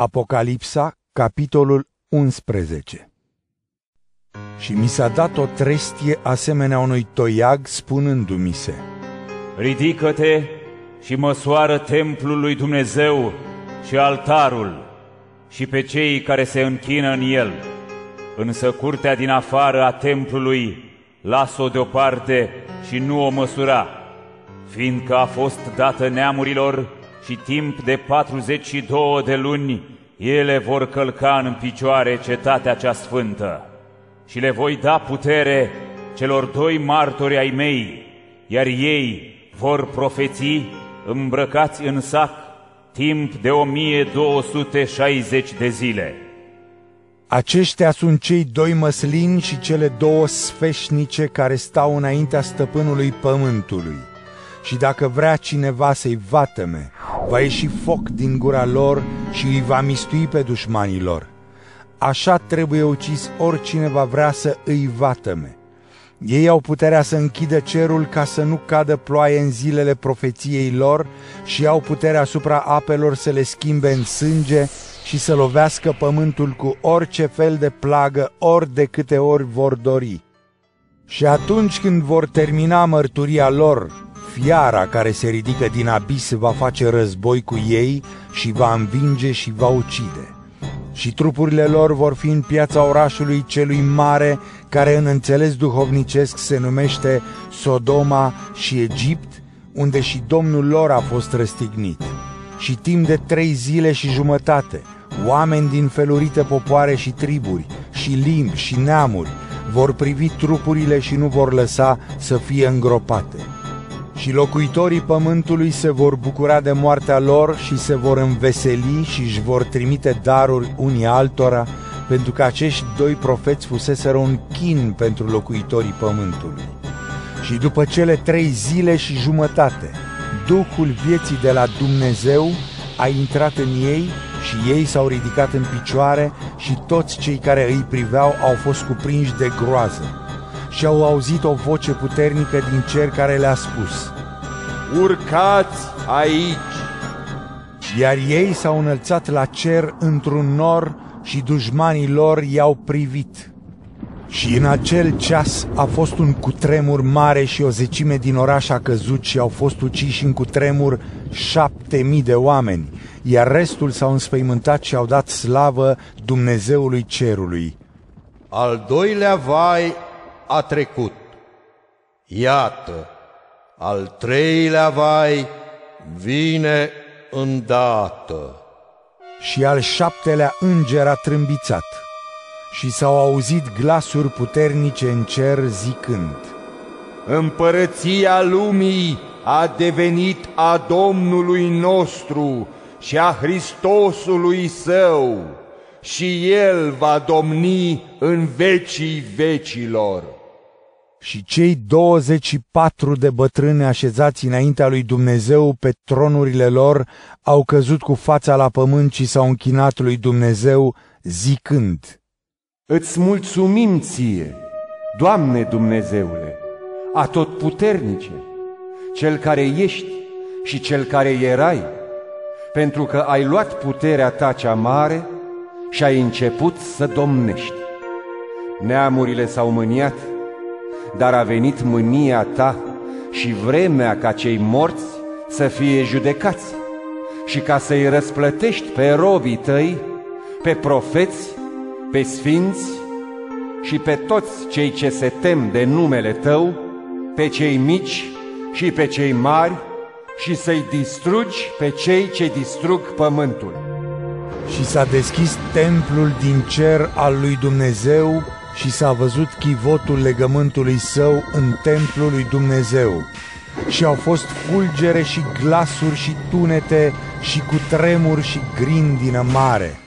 Apocalipsa, capitolul 11 Și mi s-a dat o trestie asemenea unui toiag, spunându-mi se, Ridică-te și măsoară templul lui Dumnezeu și altarul și pe cei care se închină în el. Însă curtea din afară a templului las-o deoparte și nu o măsura, fiindcă a fost dată neamurilor și timp de 42 de luni ele vor călca în picioare cetatea cea sfântă și le voi da putere celor doi martori ai mei, iar ei vor profeți îmbrăcați în sac timp de 1260 de zile. Aceștia sunt cei doi măslini și cele două sfeșnice care stau înaintea stăpânului pământului. Și dacă vrea cineva să-i vatăme, va ieși foc din gura lor și îi va mistui pe dușmanii lor. Așa trebuie ucis oricine va vrea să îi vatăme. Ei au puterea să închidă cerul ca să nu cadă ploaie în zilele profeției lor și au puterea asupra apelor să le schimbe în sânge și să lovească pământul cu orice fel de plagă, ori de câte ori vor dori. Și atunci când vor termina mărturia lor fiara care se ridică din abis va face război cu ei și va învinge și va ucide. Și trupurile lor vor fi în piața orașului celui mare, care în înțeles duhovnicesc se numește Sodoma și Egipt, unde și Domnul lor a fost răstignit. Și timp de trei zile și jumătate, oameni din felurite popoare și triburi, și limbi și neamuri, vor privi trupurile și nu vor lăsa să fie îngropate și locuitorii pământului se vor bucura de moartea lor și se vor înveseli și își vor trimite daruri unii altora, pentru că acești doi profeți fuseseră un chin pentru locuitorii pământului. Și după cele trei zile și jumătate, Duhul vieții de la Dumnezeu a intrat în ei și ei s-au ridicat în picioare și toți cei care îi priveau au fost cuprinși de groază și au auzit o voce puternică din cer care le-a spus Urcați aici! Iar ei s-au înălțat la cer într-un nor și dușmanii lor i-au privit. Și în acel ceas a fost un cutremur mare și o zecime din oraș a căzut și au fost uciși în cutremur șapte mii de oameni, iar restul s-au înspăimântat și au dat slavă Dumnezeului cerului. Al doilea vai a trecut. Iată, al treilea vai vine îndată. Și al șaptelea înger a trâmbițat și s-au auzit glasuri puternice în cer zicând, Împărăția lumii a devenit a Domnului nostru și a Hristosului său și El va domni în vecii vecilor. Și cei 24 de bătrâni așezați înaintea lui Dumnezeu pe tronurile lor au căzut cu fața la pământ și s-au închinat lui Dumnezeu zicând, Îți mulțumim ție, Doamne Dumnezeule, atotputernice, Cel care ești și Cel care erai, pentru că ai luat puterea ta cea mare și ai început să domnești. Neamurile s-au mâniat, dar a venit mânia ta și vremea ca cei morți să fie judecați și ca să-i răsplătești pe robii tăi, pe profeți, pe sfinți și pe toți cei ce se tem de numele tău, pe cei mici și pe cei mari, și să-i distrugi pe cei ce distrug pământul. Și s-a deschis templul din cer al lui Dumnezeu și s-a văzut chivotul legământului său în templul lui Dumnezeu. Și au fost fulgere și glasuri și tunete și cu tremur și grindină mare.